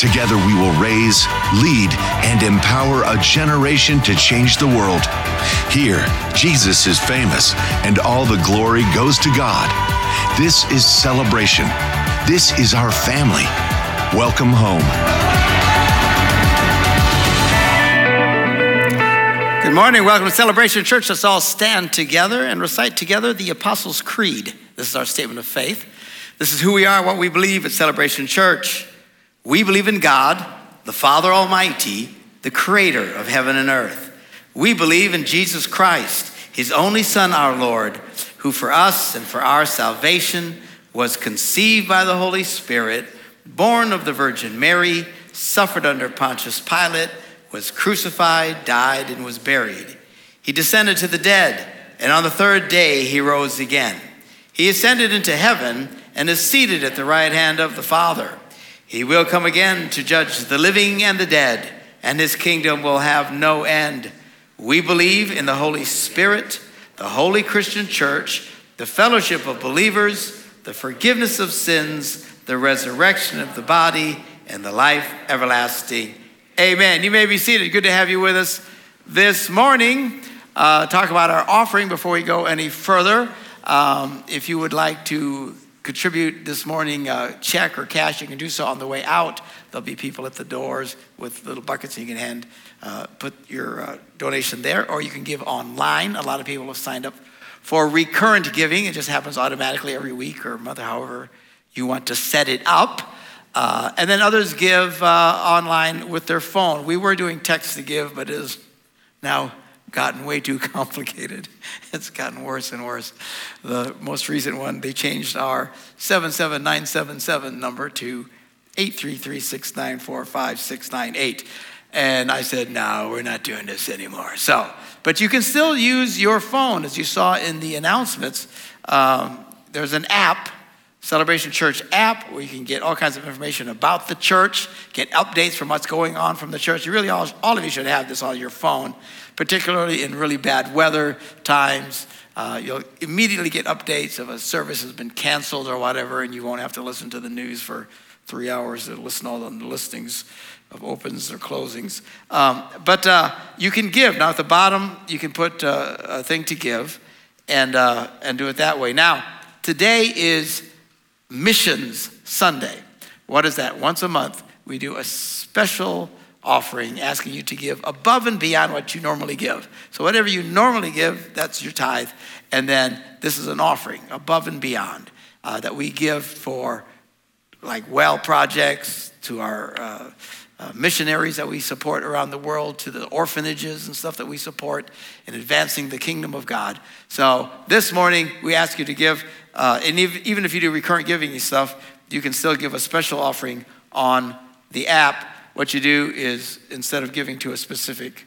Together, we will raise, lead, and empower a generation to change the world. Here, Jesus is famous, and all the glory goes to God. This is celebration. This is our family. Welcome home. Good morning. Welcome to Celebration Church. Let's all stand together and recite together the Apostles' Creed. This is our statement of faith. This is who we are, what we believe at Celebration Church. We believe in God, the Father Almighty, the creator of heaven and earth. We believe in Jesus Christ, his only Son, our Lord, who for us and for our salvation was conceived by the Holy Spirit, born of the Virgin Mary, suffered under Pontius Pilate, was crucified, died, and was buried. He descended to the dead, and on the third day he rose again. He ascended into heaven and is seated at the right hand of the Father. He will come again to judge the living and the dead, and his kingdom will have no end. We believe in the Holy Spirit, the holy Christian church, the fellowship of believers, the forgiveness of sins, the resurrection of the body, and the life everlasting. Amen. You may be seated. Good to have you with us this morning. Uh, talk about our offering before we go any further. Um, if you would like to contribute this morning uh, check or cash, you can do so on the way out. There'll be people at the doors with little buckets you can hand, uh, put your uh, donation there, or you can give online. A lot of people have signed up for recurrent giving. It just happens automatically every week or month, however you want to set it up. Uh, and then others give uh, online with their phone. We were doing text to give, but it is now gotten way too complicated. It's gotten worse and worse. The most recent one, they changed our 77977 number to 833-694-5698. And I said, no, we're not doing this anymore. So, but you can still use your phone, as you saw in the announcements. Um, there's an app Celebration Church app where you can get all kinds of information about the church, get updates from what's going on from the church. You really, all, all of you should have this on your phone, particularly in really bad weather times. Uh, you'll immediately get updates if a service has been canceled or whatever, and you won't have to listen to the news for three hours to listen to all the listings of opens or closings. Um, but uh, you can give. Now, at the bottom, you can put uh, a thing to give and, uh, and do it that way. Now, today is Missions Sunday. What is that? Once a month, we do a special offering asking you to give above and beyond what you normally give. So, whatever you normally give, that's your tithe. And then this is an offering above and beyond uh, that we give for like well projects, to our uh, uh, missionaries that we support around the world, to the orphanages and stuff that we support in advancing the kingdom of God. So, this morning, we ask you to give uh, and even if you do recurrent giving and stuff, you can still give a special offering on the app. What you do is instead of giving to a specific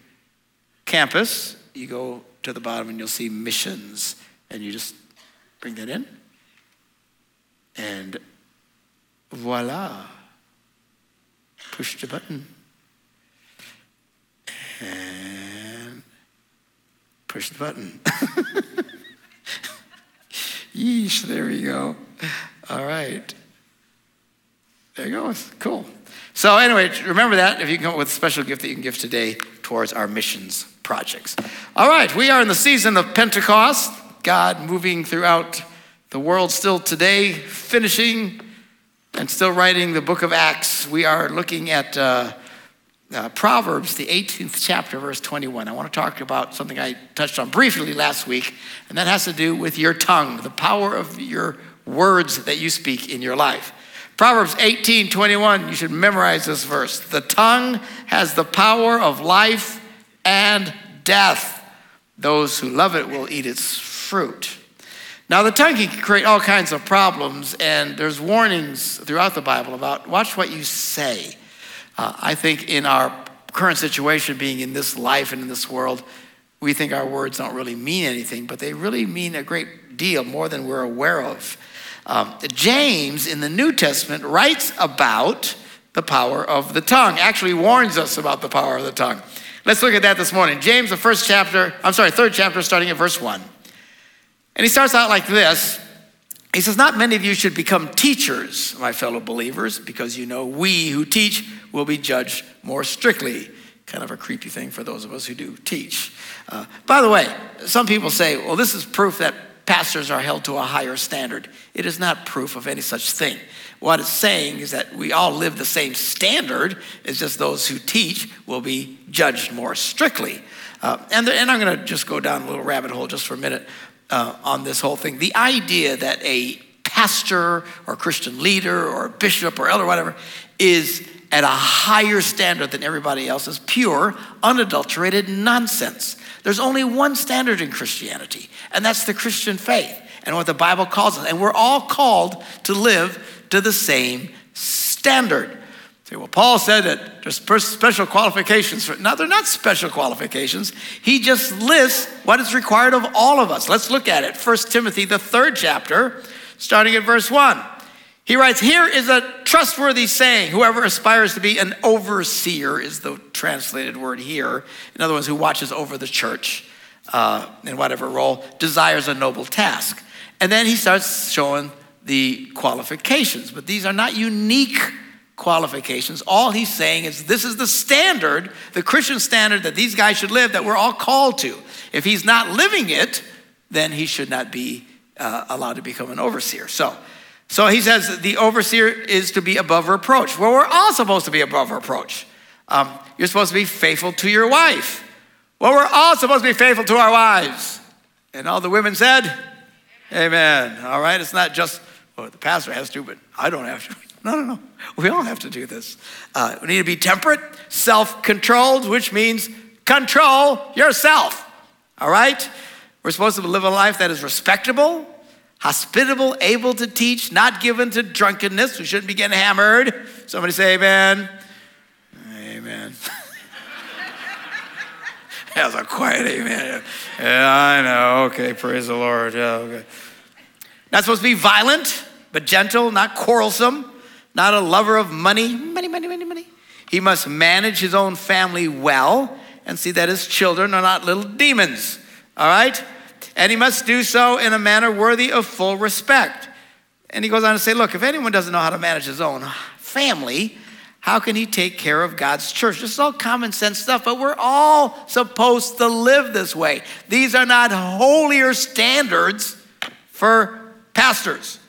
campus, you go to the bottom and you'll see missions, and you just bring that in. And voila, push the button. And push the button. Yeesh, there we go. All right. There you go. Cool. So, anyway, remember that if you come up with a special gift that you can give today towards our missions projects. All right, we are in the season of Pentecost, God moving throughout the world still today, finishing and still writing the book of Acts. We are looking at. Uh, uh, Proverbs, the 18th chapter, verse 21. I want to talk about something I touched on briefly last week, and that has to do with your tongue, the power of your words that you speak in your life. Proverbs 18, 21, you should memorize this verse. The tongue has the power of life and death. Those who love it will eat its fruit. Now, the tongue can create all kinds of problems, and there's warnings throughout the Bible about watch what you say. Uh, I think in our current situation, being in this life and in this world, we think our words don't really mean anything, but they really mean a great deal, more than we're aware of. Um, James in the New Testament writes about the power of the tongue, actually warns us about the power of the tongue. Let's look at that this morning. James, the first chapter, I'm sorry, third chapter, starting at verse 1. And he starts out like this He says, Not many of you should become teachers, my fellow believers, because you know we who teach will be judged more strictly. Kind of a creepy thing for those of us who do teach. Uh, by the way, some people say, well, this is proof that pastors are held to a higher standard. It is not proof of any such thing. What it's saying is that we all live the same standard, it's just those who teach will be judged more strictly. Uh, and, the, and I'm going to just go down a little rabbit hole just for a minute uh, on this whole thing. The idea that a pastor or Christian leader or bishop or elder, whatever, is at a higher standard than everybody else is pure, unadulterated nonsense. There's only one standard in Christianity, and that's the Christian faith and what the Bible calls us. And we're all called to live to the same standard. Say, well, Paul said that there's special qualifications for. No, they're not special qualifications. He just lists what is required of all of us. Let's look at it. 1 Timothy, the third chapter, starting at verse 1. He writes, Here is a trustworthy saying whoever aspires to be an overseer, is the translated word here. In other words, who watches over the church uh, in whatever role, desires a noble task. And then he starts showing the qualifications, but these are not unique qualifications. All he's saying is this is the standard, the Christian standard that these guys should live, that we're all called to. If he's not living it, then he should not be uh, allowed to become an overseer. So, so he says the overseer is to be above reproach. Well, we're all supposed to be above reproach. Um, you're supposed to be faithful to your wife. Well, we're all supposed to be faithful to our wives. And all the women said, Amen. All right, it's not just, well, the pastor has to, but I don't have to. No, no, no. We all have to do this. Uh, we need to be temperate, self controlled, which means control yourself. All right? We're supposed to live a life that is respectable, hospitable, able to teach, not given to drunkenness. We shouldn't be getting hammered. Somebody say amen. Amen. that was a quiet amen. Yeah, I know. Okay, praise the Lord. Yeah, okay. Not supposed to be violent, but gentle, not quarrelsome, not a lover of money. Money, money, money, money. He must manage his own family well and see that his children are not little demons. All right? And he must do so in a manner worthy of full respect. And he goes on to say, Look, if anyone doesn't know how to manage his own family, how can he take care of God's church? This is all common sense stuff, but we're all supposed to live this way. These are not holier standards for pastors.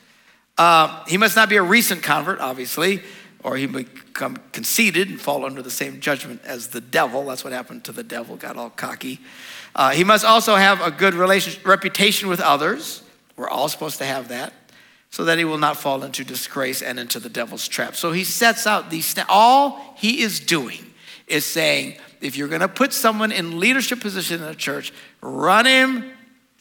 Uh, he must not be a recent convert, obviously, or he become conceited and fall under the same judgment as the devil. That's what happened to the devil, got all cocky. Uh, he must also have a good reputation with others. We're all supposed to have that so that he will not fall into disgrace and into the devil's trap. So he sets out these, all he is doing is saying, if you're going to put someone in leadership position in a church, run him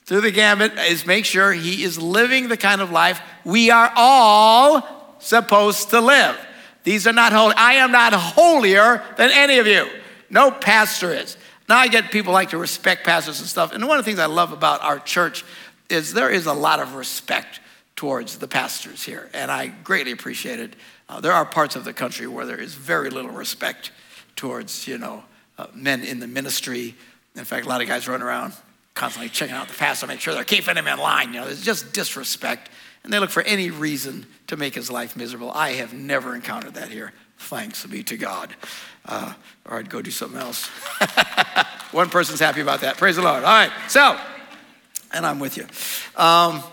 through the gambit is make sure he is living the kind of life we are all supposed to live. These are not holy. I am not holier than any of you. No pastor is. Now I get people like to respect pastors and stuff. And one of the things I love about our church is there is a lot of respect towards the pastors here, and I greatly appreciate it. Uh, there are parts of the country where there is very little respect towards, you know, uh, men in the ministry. In fact, a lot of guys run around constantly checking out the pastor, make sure they're keeping him in line. You know, there's just disrespect, and they look for any reason to make his life miserable. I have never encountered that here. Thanks be to God uh, or I'd go do something else. One person's happy about that. Praise the Lord. All right, so, and I'm with you. Um,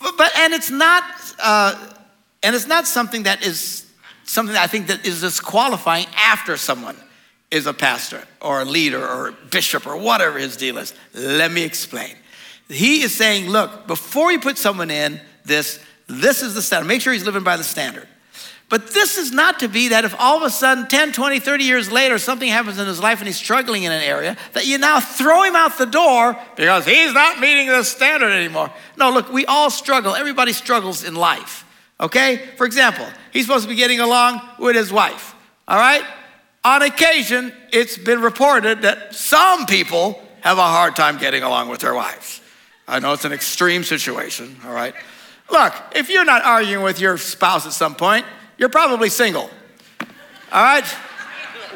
but, but, and it's not, uh, and it's not something that is something that I think that is disqualifying after someone is a pastor or a leader or a bishop or whatever his deal is. Let me explain. He is saying, look, before you put someone in this, this is the standard. Make sure he's living by the standard. But this is not to be that if all of a sudden 10, 20, 30 years later something happens in his life and he's struggling in an area, that you now throw him out the door because he's not meeting the standard anymore. No, look, we all struggle. Everybody struggles in life. Okay? For example, he's supposed to be getting along with his wife. All right? On occasion, it's been reported that some people have a hard time getting along with their wives. I know it's an extreme situation, all right? Look, if you're not arguing with your spouse at some point, you're probably single, all right?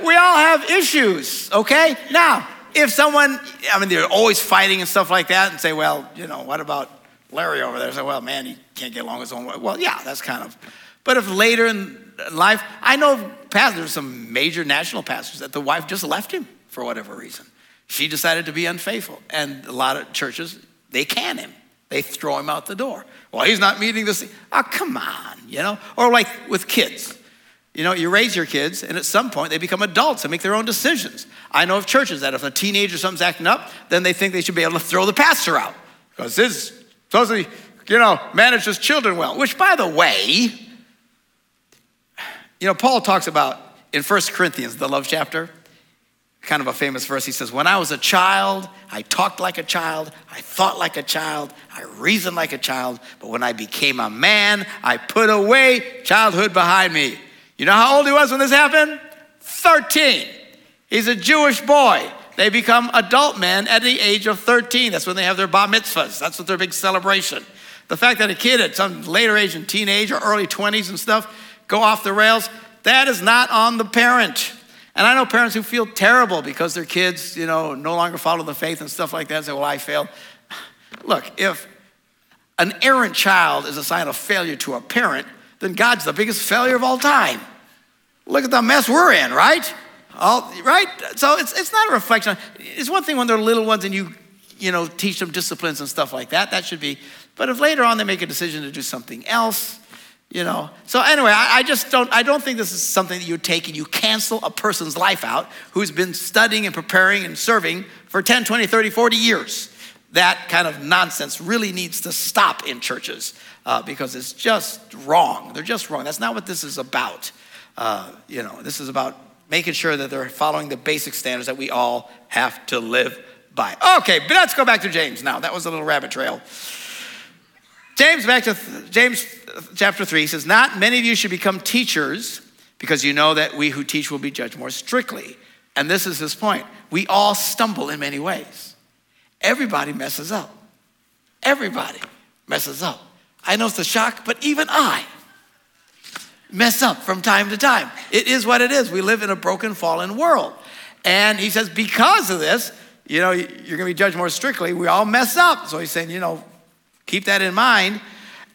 We all have issues, okay? Now, if someone, I mean, they're always fighting and stuff like that, and say, well, you know, what about Larry over there? Say, well, man, he can't get along with his own. Well, yeah, that's kind of. But if later in life, I know pastors, some major national pastors, that the wife just left him for whatever reason. She decided to be unfaithful. And a lot of churches, they can him. They throw him out the door. Well, he's not meeting this. Oh, come on, you know? Or like with kids. You know, you raise your kids, and at some point they become adults and make their own decisions. I know of churches that if a teenager or something's acting up, then they think they should be able to throw the pastor out because this supposed to, you know, manage his children well. Which, by the way, you know, Paul talks about in First Corinthians, the love chapter, kind of a famous verse. He says, When I was a child, I talked like a child, I thought like a child, I reasoned like a child, but when I became a man, I put away childhood behind me. You know how old he was when this happened? 13. He's a Jewish boy. They become adult men at the age of 13. That's when they have their bar mitzvahs. That's what their big celebration. The fact that a kid at some later age in teenage or early 20s and stuff go off the rails, that is not on the parent. And I know parents who feel terrible because their kids, you know, no longer follow the faith and stuff like that and say, well, I failed. Look, if an errant child is a sign of failure to a parent, then God's the biggest failure of all time. Look at the mess we're in, right? All, right? So it's, it's not a reflection. It's one thing when they're little ones and you, you know, teach them disciplines and stuff like that. That should be. But if later on they make a decision to do something else, you know. So anyway, I, I just don't, I don't think this is something that you take and you cancel a person's life out who's been studying and preparing and serving for 10, 20, 30, 40 years. That kind of nonsense really needs to stop in churches uh, because it's just wrong. They're just wrong. That's not what this is about. Uh, you know, this is about making sure that they're following the basic standards that we all have to live by. Okay, but let's go back to James now. That was a little rabbit trail. James, back to James chapter 3 says, Not many of you should become teachers because you know that we who teach will be judged more strictly. And this is his point. We all stumble in many ways. Everybody messes up. Everybody messes up. I know it's a shock, but even I mess up from time to time. It is what it is. We live in a broken, fallen world. And he says, because of this, you know, you're going to be judged more strictly. We all mess up. So he's saying, you know, keep that in mind.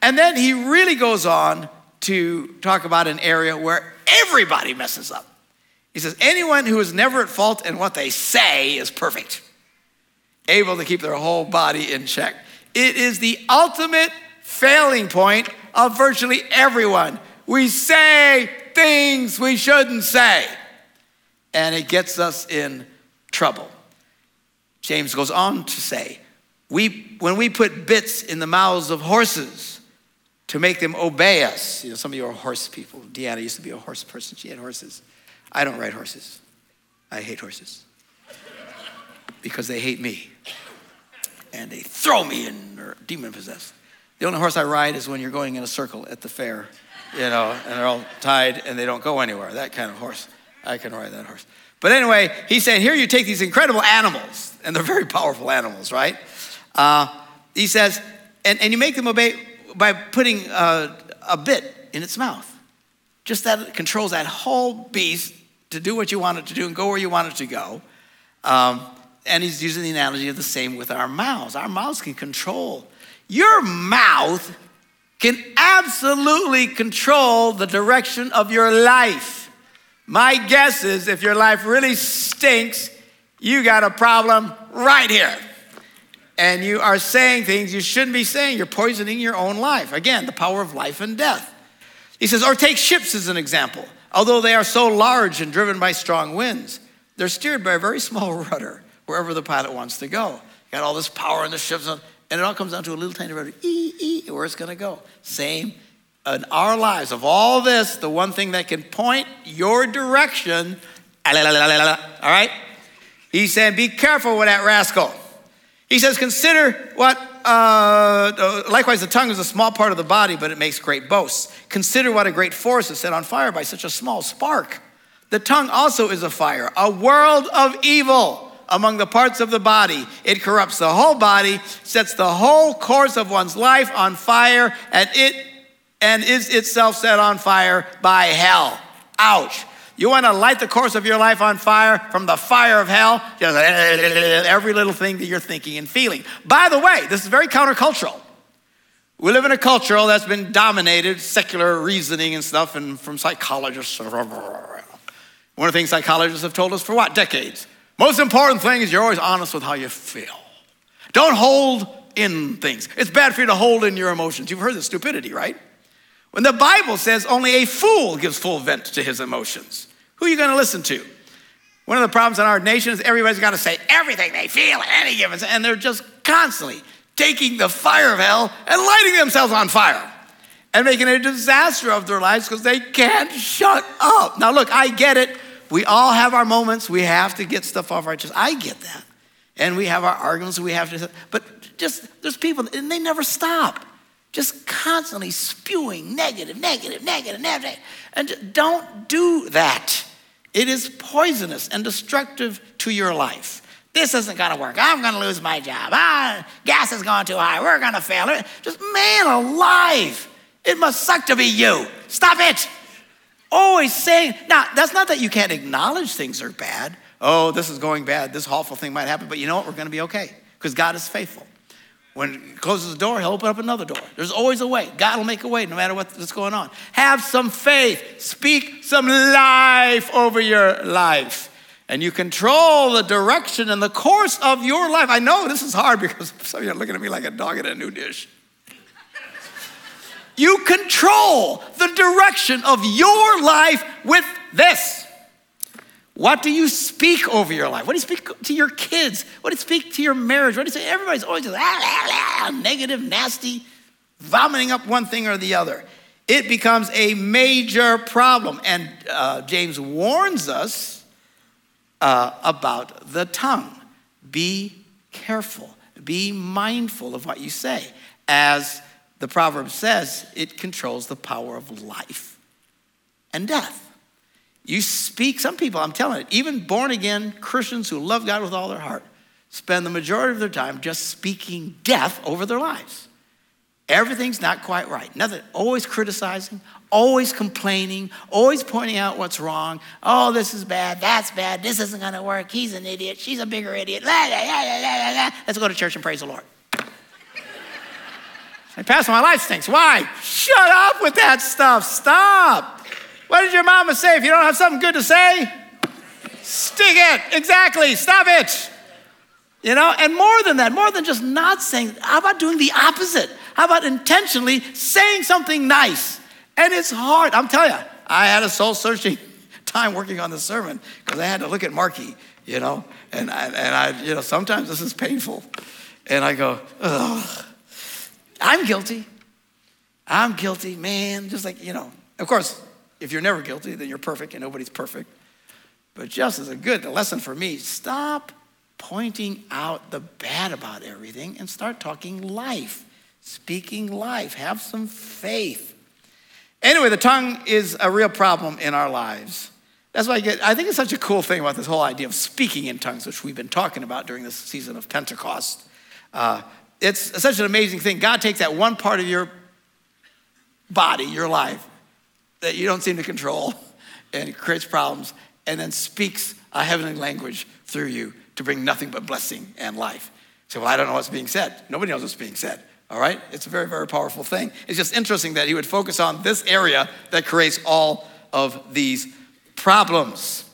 And then he really goes on to talk about an area where everybody messes up. He says, anyone who is never at fault in what they say is perfect, able to keep their whole body in check. It is the ultimate failing point of virtually everyone. We say things we shouldn't say, and it gets us in trouble. James goes on to say, we, when we put bits in the mouths of horses to make them obey us, you know, some of you are horse people. Deanna used to be a horse person, she had horses. I don't ride horses, I hate horses because they hate me and they throw me in, or demon possessed. The only horse I ride is when you're going in a circle at the fair you know, and they're all tied and they don't go anywhere. That kind of horse. I can ride that horse. But anyway, he's saying here you take these incredible animals, and they're very powerful animals, right? Uh, he says, and, and you make them obey by putting uh, a bit in its mouth. Just that controls that whole beast to do what you want it to do and go where you want it to go. Um, and he's using the analogy of the same with our mouths. Our mouths can control. Your mouth can absolutely control the direction of your life. My guess is if your life really stinks, you got a problem right here. And you are saying things you shouldn't be saying. You're poisoning your own life. Again, the power of life and death. He says, or take ships as an example. Although they are so large and driven by strong winds, they're steered by a very small rudder wherever the pilot wants to go. got all this power in the ships. And it all comes down to a little tiny rudder, ee, ee, where it's going to go. Same in our lives. Of all this, the one thing that can point your direction, all right? He said, be careful with that rascal. He says, consider what, uh, uh, likewise, the tongue is a small part of the body, but it makes great boasts. Consider what a great forest is set on fire by such a small spark. The tongue also is a fire, a world of evil. among the parts of the body. It corrupts the whole body, sets the whole course of one's life on fire, and it and is itself set on fire by hell. Ouch. You want to light the course of your life on fire from the fire of hell? Just every little thing that you're thinking and feeling. By the way, this is very countercultural. We live in a culture that's been dominated, secular reasoning and stuff, and from psychologists. One of the things psychologists have told us for what? Decades. Most important thing is you're always honest with how you feel. Don't hold in things. It's bad for you to hold in your emotions. You've heard the stupidity, right? When the Bible says only a fool gives full vent to his emotions, who are you going to listen to? One of the problems in our nation is everybody's got to say everything they feel at any given time, and they're just constantly taking the fire of hell and lighting themselves on fire and making a disaster of their lives because they can't shut up. Now, look, I get it. We all have our moments. We have to get stuff off our chest. I get that. And we have our arguments. We have to, but just, there's people, and they never stop just constantly spewing negative, negative, negative, negative. And don't do that. It is poisonous and destructive to your life. This isn't gonna work. I'm gonna lose my job. Ah, gas is going too high. We're gonna fail. Just man alive. It must suck to be you. Stop it. Always saying, now, that's not that you can't acknowledge things are bad. Oh, this is going bad. This awful thing might happen, but you know what? We're gonna be okay because God is faithful. When he closes the door, he'll open up another door. There's always a way. God will make a way no matter what's going on. Have some faith. Speak some life over your life. And you control the direction and the course of your life. I know this is hard because some of you are looking at me like a dog in a new dish. you control the direction of your life with this. What do you speak over your life? What do you speak to your kids? What do you speak to your marriage? What do you say? Everybody's always just ah, ah, ah, negative, nasty, vomiting up one thing or the other. It becomes a major problem. And uh, James warns us uh, about the tongue. Be careful, be mindful of what you say. As the proverb says, it controls the power of life and death. You speak, some people, I'm telling you, even born again Christians who love God with all their heart, spend the majority of their time just speaking death over their lives. Everything's not quite right. Nothing, always criticizing, always complaining, always pointing out what's wrong. Oh, this is bad, that's bad, this isn't gonna work, he's an idiot, she's a bigger idiot. La, la, la, Let's go to church and praise the Lord. Say, Pastor, my life stinks. Why? Shut up with that stuff. Stop. What did your mama say? If you don't have something good to say, stick it. Exactly. Stop it. You know, and more than that, more than just not saying, how about doing the opposite? How about intentionally saying something nice? And it's hard. I'm telling you, I had a soul searching time working on the sermon because I had to look at Marky, you know, and I, and I, you know, sometimes this is painful. And I go, ugh, I'm guilty. I'm guilty, man. Just like, you know, of course, if you're never guilty, then you're perfect and nobody's perfect. But just as a good lesson for me, stop pointing out the bad about everything and start talking life, speaking life. Have some faith. Anyway, the tongue is a real problem in our lives. That's why I get, I think it's such a cool thing about this whole idea of speaking in tongues, which we've been talking about during this season of Pentecost. Uh, it's such an amazing thing. God takes that one part of your body, your life, that you don't seem to control and creates problems and then speaks a heavenly language through you to bring nothing but blessing and life. So, well, I don't know what's being said. Nobody knows what's being said. All right? It's a very, very powerful thing. It's just interesting that he would focus on this area that creates all of these problems.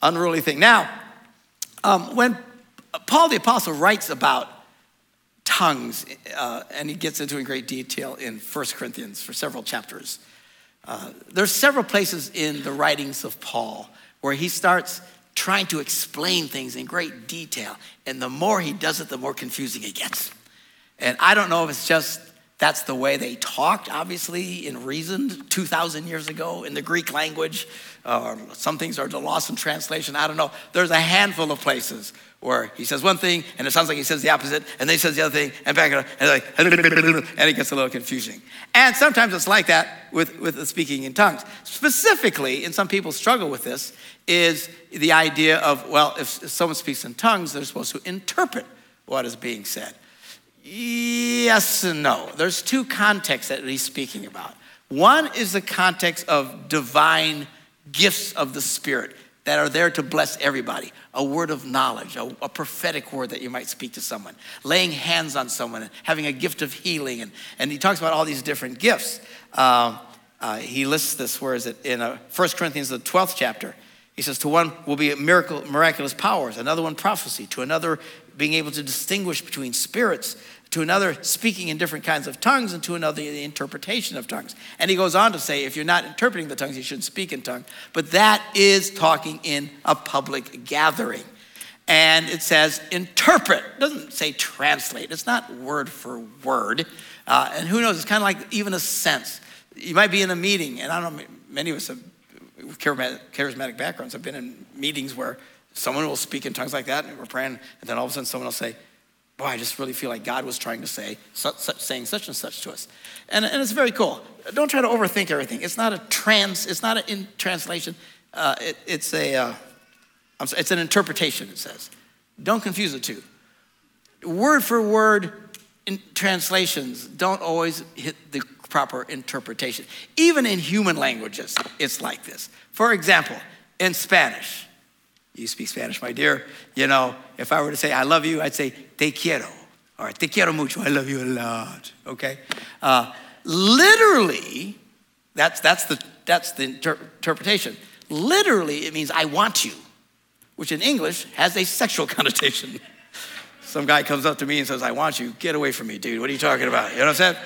Unruly thing. Now, um, when Paul the Apostle writes about tongues, uh, and he gets into in great detail in 1 Corinthians for several chapters, uh, there's several places in the writings of Paul where he starts trying to explain things in great detail. And the more he does it, the more confusing it gets. And I don't know if it's just That's the way they talked, obviously, in reason 2,000 years ago in the Greek language. Uh, some things are lost in translation. I don't know. There's a handful of places where he says one thing and it sounds like he says the opposite, and then he says the other thing, and back and, like, and it gets a little confusing. And sometimes it's like that with, with speaking in tongues. Specifically, and some people struggle with this, is the idea of, well, if, if someone speaks in tongues, they're supposed to interpret what is being said. Yes and no. There's two contexts that he's speaking about. One is the context of divine gifts of the Spirit that are there to bless everybody a word of knowledge, a, a, prophetic word that you might speak to someone, laying hands on someone, and having a gift of healing. And, and he talks about all these different gifts. Uh, uh, he lists this, where is it? In uh, 1 Corinthians, the 12th chapter. He says, To one will be miracle, miraculous powers, another one prophecy, to another being able to distinguish between spirits, to another speaking in different kinds of tongues, and to another the interpretation of tongues. And he goes on to say, if you're not interpreting the tongues, you shouldn't speak in tongues. But that is talking in a public gathering. And it says interpret, it doesn't say translate. It's not word for word. Uh, and who knows, it's kind of like even a sense. You might be in a meeting, and I don't know, many of us have charismatic backgrounds have been in meetings where someone will speak in tongues like that, and we're praying, and then all of a sudden someone will say, boy, I just really feel like God was trying to say, such, such, saying such and such to us. And, and it's very cool. Don't try to overthink everything. It's not a trans, it's not a in translation. Uh, it, it's a, uh, sorry, it's an interpretation, it says. Don't confuse the two. Word for word translations don't always hit the proper interpretation. Even in human languages, it's like this. For example, in Spanish, you speak Spanish, my dear. You know, if I were to say I love you, I'd say te quiero. All right, te quiero mucho. I love you a lot. Okay? Uh, literally, that's, that's, the, that's the inter- interpretation. Literally, it means I want you, which in English has a sexual connotation. Some guy comes up to me and says, I want you. Get away from me, dude. What are you talking about? You know what I'm saying?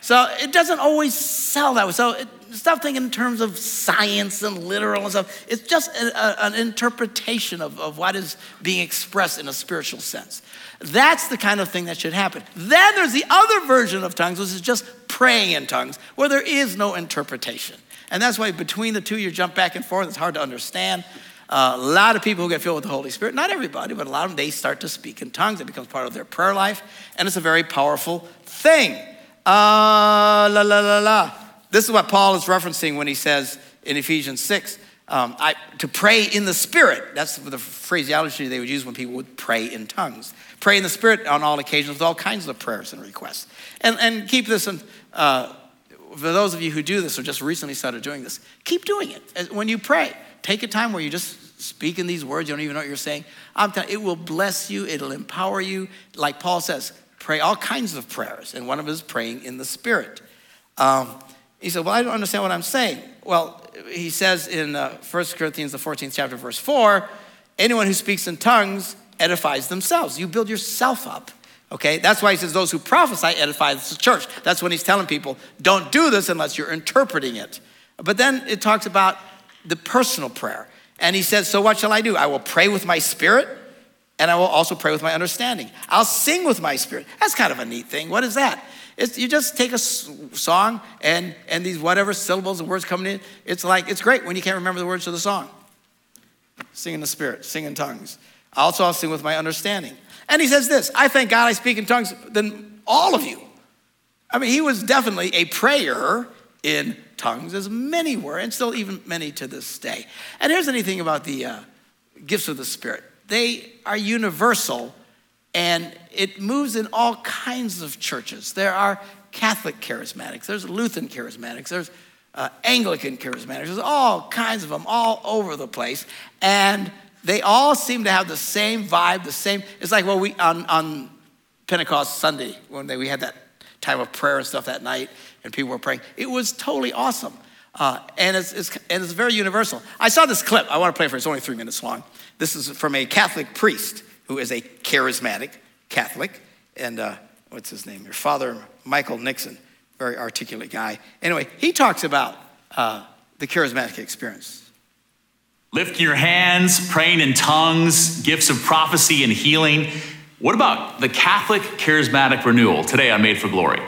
So it doesn't always sell that way. So it, stop thinking in terms of science and literal and stuff. It's just a, a, an interpretation of, of what is being expressed in a spiritual sense. That's the kind of thing that should happen. Then there's the other version of tongues, which is just praying in tongues, where there is no interpretation. And that's why between the two, you jump back and forth. It's hard to understand. Uh, a lot of people who get filled with the Holy Spirit, not everybody, but a lot of them, they start to speak in tongues. It becomes part of their prayer life, and it's a very powerful thing. Uh, la la la la. This is what Paul is referencing when he says in Ephesians 6 um, I, to pray in the Spirit. That's the phraseology they would use when people would pray in tongues. Pray in the Spirit on all occasions with all kinds of prayers and requests. And, and keep this in, uh, for those of you who do this or just recently started doing this, keep doing it. When you pray, take a time where you just speak in these words, you don't even know what you're saying. I'm telling you, it will bless you, it'll empower you. Like Paul says, pray all kinds of prayers, and one of them is praying in the Spirit. Um, he said, Well, I don't understand what I'm saying. Well, he says in uh, 1 Corinthians, the 14th chapter, verse 4 anyone who speaks in tongues edifies themselves. You build yourself up. Okay, that's why he says those who prophesy edify the church. That's when he's telling people, don't do this unless you're interpreting it. But then it talks about the personal prayer. And he says, So what shall I do? I will pray with my spirit, and I will also pray with my understanding. I'll sing with my spirit. That's kind of a neat thing. What is that? It's, you just take a song and, and these whatever syllables and words coming in. It's like, it's great when you can't remember the words of the song. Sing in the spirit, sing in tongues. Also, I'll sing with my understanding. And he says this I thank God I speak in tongues than all of you. I mean, he was definitely a prayer in tongues, as many were, and still even many to this day. And here's anything about the uh, gifts of the Spirit they are universal and it moves in all kinds of churches. There are Catholic charismatics, there's Lutheran charismatics, there's uh, Anglican charismatics, there's all kinds of them all over the place. And they all seem to have the same vibe, the same. It's like, well, we, on, on Pentecost Sunday, when they, we had that time of prayer and stuff that night, and people were praying, it was totally awesome. Uh, and, it's, it's, and it's very universal. I saw this clip. I want to play for it. It's only three minutes long. This is from a Catholic priest who is a charismatic Catholic. And uh, what's his name? Your father, Michael Nixon, very articulate guy. Anyway, he talks about uh, the charismatic experience. Lifting your hands, praying in tongues, gifts of prophecy and healing. What about the Catholic charismatic renewal today on Made for Glory?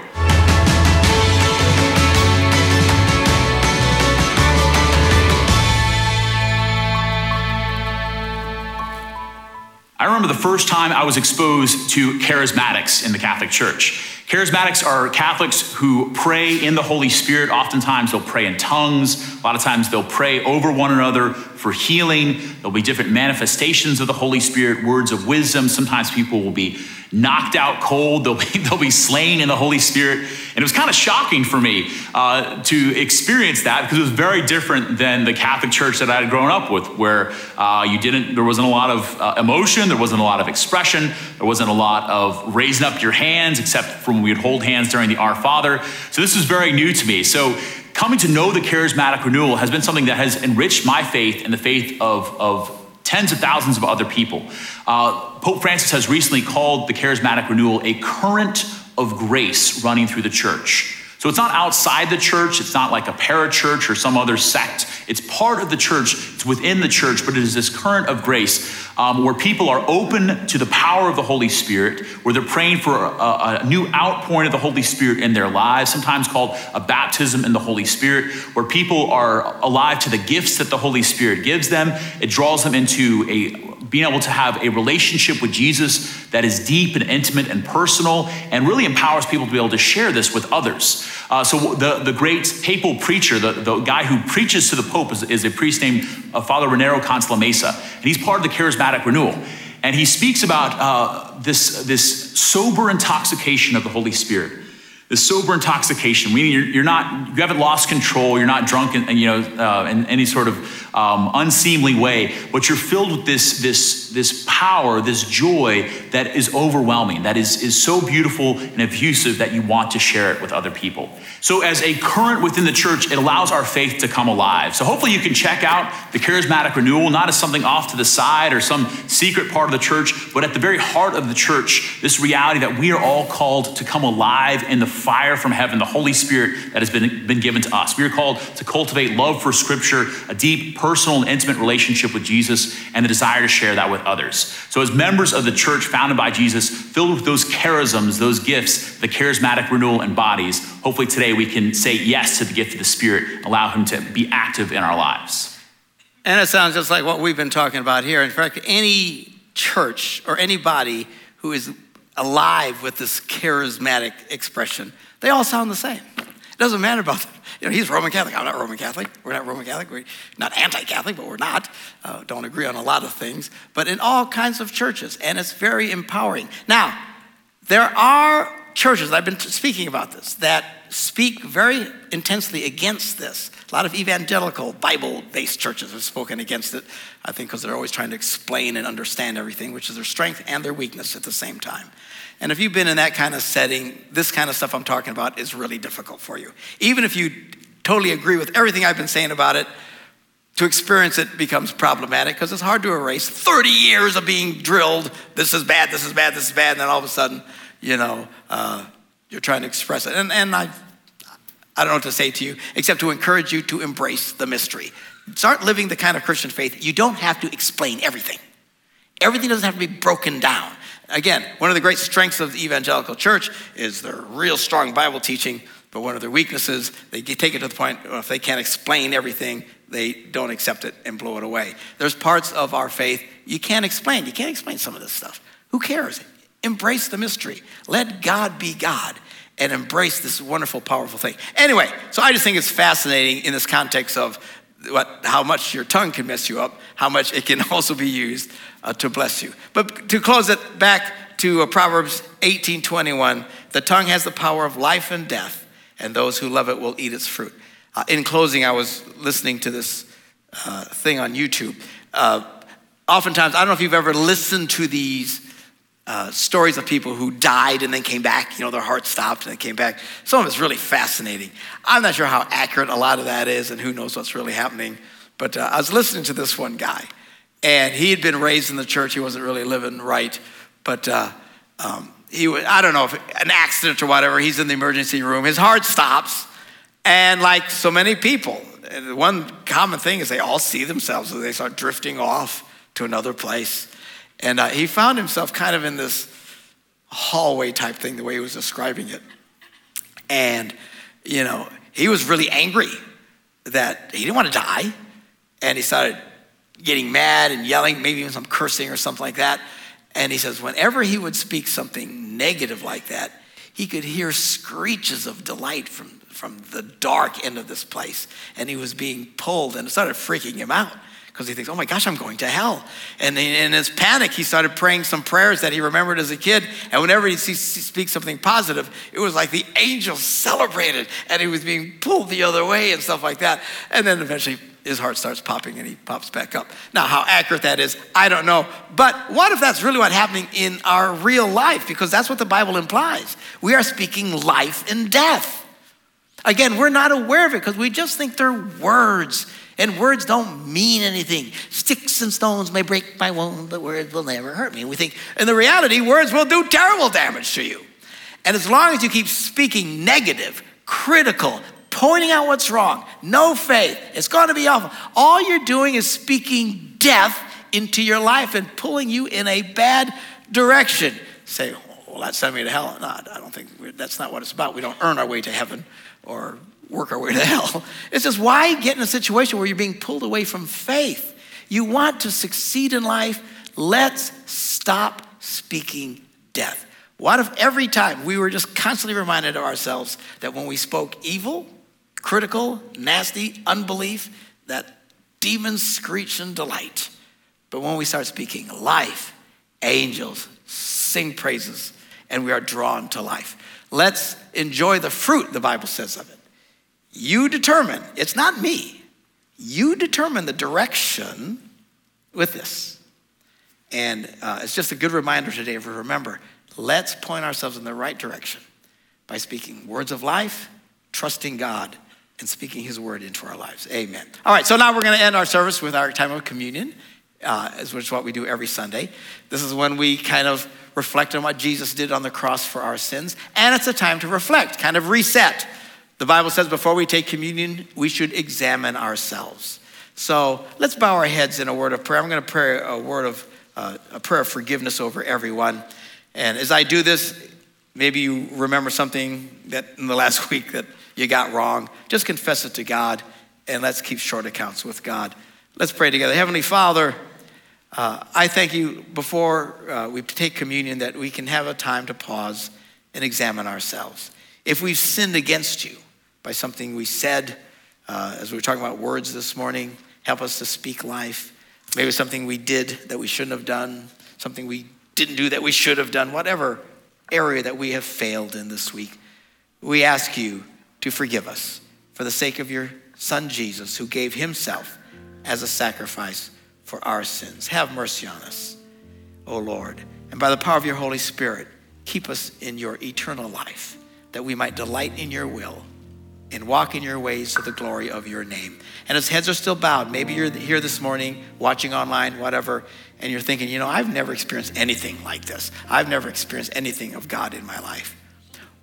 I remember the first time I was exposed to charismatics in the Catholic Church. Charismatics are Catholics who pray in the Holy Spirit. Oftentimes they'll pray in tongues. A lot of times they'll pray over one another for healing. There'll be different manifestations of the Holy Spirit, words of wisdom. Sometimes people will be knocked out cold. They'll be, they'll be slain in the Holy Spirit. And it was kind of shocking for me uh, to experience that because it was very different than the Catholic Church that I had grown up with, where uh, you didn't, there wasn't a lot of uh, emotion, there wasn't a lot of expression, there wasn't a lot of raising up your hands, except for when we'd hold hands during the Our Father. So this was very new to me. So coming to know the charismatic renewal has been something that has enriched my faith and the faith of, of tens of thousands of other people. Uh, Pope Francis has recently called the charismatic renewal a current of grace running through the church. So it's not outside the church, it's not like a parachurch or some other sect. It's part of the church, it's within the church, but it is this current of grace um, where people are open to the power of the Holy Spirit, where they're praying for a, a new outpouring of the Holy Spirit in their lives, sometimes called a baptism in the Holy Spirit, where people are alive to the gifts that the Holy Spirit gives them. It draws them into a being able to have a relationship with Jesus that is deep and intimate and personal and really empowers people to be able to share this with others. Uh, so, the, the great papal preacher, the, the guy who preaches to the Pope, is, is a priest named uh, Father Raniero Cantalamessa, and he's part of the charismatic renewal. And he speaks about uh, this, this sober intoxication of the Holy Spirit the sober intoxication, meaning you're, you're, not, you haven't lost control, you're not drunk in, you know, uh, in any sort of um, unseemly way, but you're filled with this, this, this power, this joy that is overwhelming, that is, is so beautiful and effusive that you want to share it with other people. So, as a current within the church, it allows our faith to come alive. So, hopefully, you can check out the charismatic renewal, not as something off to the side or some secret part of the church, but at the very heart of the church, this reality that we are all called to come alive in the fire from heaven, the Holy Spirit that has been, been given to us. We are called to cultivate love for Scripture, a deep, personal, and intimate relationship with Jesus, and the desire to share that with others. So, as members of the church founded by Jesus, filled with those charisms, those gifts, the charismatic renewal and bodies, hopefully today we can say yes to the gift of the Spirit, allow Him to be active in our lives. And it sounds just like what we've been talking about here. In fact, any church or anybody who is alive with this charismatic expression, they all sound the same. It doesn't matter about them. You know, he's Roman Catholic. I'm not Roman Catholic. We're not Roman Catholic. We're not anti-Catholic, but we're not. Uh, don't agree on a lot of things. But in all kinds of churches, and it's very empowering. Now, there are churches, I've been speaking about this, that speak very intensely against this. A lot of evangelical, Bible based churches have spoken against it, I think, because they're always trying to explain and understand everything, which is their strength and their weakness at the same time. And if you've been in that kind of setting, this kind of stuff I'm talking about is really difficult for you. Even if you totally agree with everything I've been saying about it, to experience it becomes problematic because it's hard to erase 30 years of being drilled. This is bad, this is bad, this is bad. And then all of a sudden, you know, uh, you're trying to express it. And, and I, I don't know what to say to you except to encourage you to embrace the mystery. Start living the kind of Christian faith. You don't have to explain everything, everything doesn't have to be broken down. Again, one of the great strengths of the evangelical church is their real strong Bible teaching, but one of their weaknesses, they take it to the point if they can't explain everything, they don't accept it and blow it away. There's parts of our faith you can't explain. You can't explain some of this stuff. Who cares? Embrace the mystery. Let God be God and embrace this wonderful, powerful thing. Anyway, so I just think it's fascinating in this context of what, how much your tongue can mess you up, how much it can also be used uh, to bless you. But to close it back to uh, Proverbs 18:21, the tongue has the power of life and death, and those who love it will eat its fruit. Uh, in closing, I was listening to this uh, thing on YouTube. Uh, oftentimes, I don't know if you've ever listened to these uh, stories of people who died and then came back. You know, their heart stopped and they came back. Some of it's really fascinating. I'm not sure how accurate a lot of that is, and who knows what's really happening. But uh, I was listening to this one guy, and he had been raised in the church. He wasn't really living right, but uh, um, he was, I don't know if an accident or whatever. He's in the emergency room. His heart stops, and like so many people, one common thing is they all see themselves as they start drifting off to another place. And uh, he found himself kind of in this hallway type thing, the way he was describing it. And, you know, he was really angry that he didn't want to die. And he started getting mad and yelling, maybe even some cursing or something like that. And he says, whenever he would speak something negative like that, he could hear screeches of delight from, from the dark end of this place. And he was being pulled, and it started freaking him out because he thinks, oh my gosh, I'm going to hell. And in his panic, he started praying some prayers that he remembered as a kid. And whenever he speaks something positive, it was like the angels celebrated and he was being pulled the other way and stuff like that. And then eventually his heart starts popping and he pops back up. Now, how accurate that is, I don't know. But what if that's really what's happening in our real life? Because that's what the Bible implies. We are speaking life and death. Again, we're not aware of it because we just think they're words. And words don't mean anything. Sticks and stones may break my bones, but words will never hurt me. And we think, in the reality, words will do terrible damage to you. And as long as you keep speaking negative, critical, pointing out what's wrong, no faith, it's going to be awful. All you're doing is speaking death into your life and pulling you in a bad direction. Say, oh, well, that sent me to hell. No, I don't think that's not what it's about. We don't earn our way to heaven or work our way to hell. It's just why get in a situation where you're being pulled away from faith? You want to succeed in life. Let's stop speaking death. What if every time we were just constantly reminded of ourselves that when we spoke evil, critical, nasty, unbelief, that demons screech in delight. But when we start speaking life, angels sing praises, and we are drawn to life. Let's enjoy the fruit, the Bible says of it. You determine, it's not me. You determine the direction with this. And uh, it's just a good reminder today to remember let's point ourselves in the right direction by speaking words of life, trusting God, and speaking His word into our lives. Amen. All right, so now we're going to end our service with our time of communion, uh, which is what we do every Sunday. This is when we kind of reflect on what Jesus did on the cross for our sins, and it's a time to reflect, kind of reset. The Bible says before we take communion, we should examine ourselves. So let's bow our heads in a word of prayer. I'm going to pray a word of uh, a prayer of forgiveness over everyone. And as I do this, maybe you remember something that in the last week that you got wrong. Just confess it to God, and let's keep short accounts with God. Let's pray together. Heavenly Father, uh, I thank you before uh, we take communion that we can have a time to pause and examine ourselves. If we've sinned against you, by something we said, uh, as we were talking about words this morning. Help us to speak life. Maybe something we did that we shouldn't have done, something we didn't do that we should have done, whatever area that we have failed in this week. We ask you to forgive us for the sake of your son Jesus, who gave himself as a sacrifice for our sins. Have mercy on us, O Lord. And by the power of your Holy Spirit, keep us in your eternal life, that we might delight in your will and walk in your ways to the glory of your name. And as heads are still bowed, maybe you're here this morning, watching online, whatever, and you're thinking, you know, I've never experienced anything like this. I've never experienced anything of God in my life.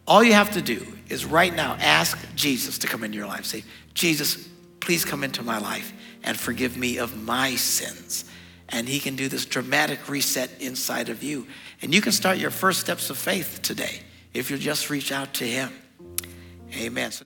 All you have to do is right now ask Jesus to come into your life. Say, Jesus, please come into my life and forgive me of my sins. And he can do this dramatic reset inside of you. And you can start your first steps of faith today if you just reach out to him. Amen.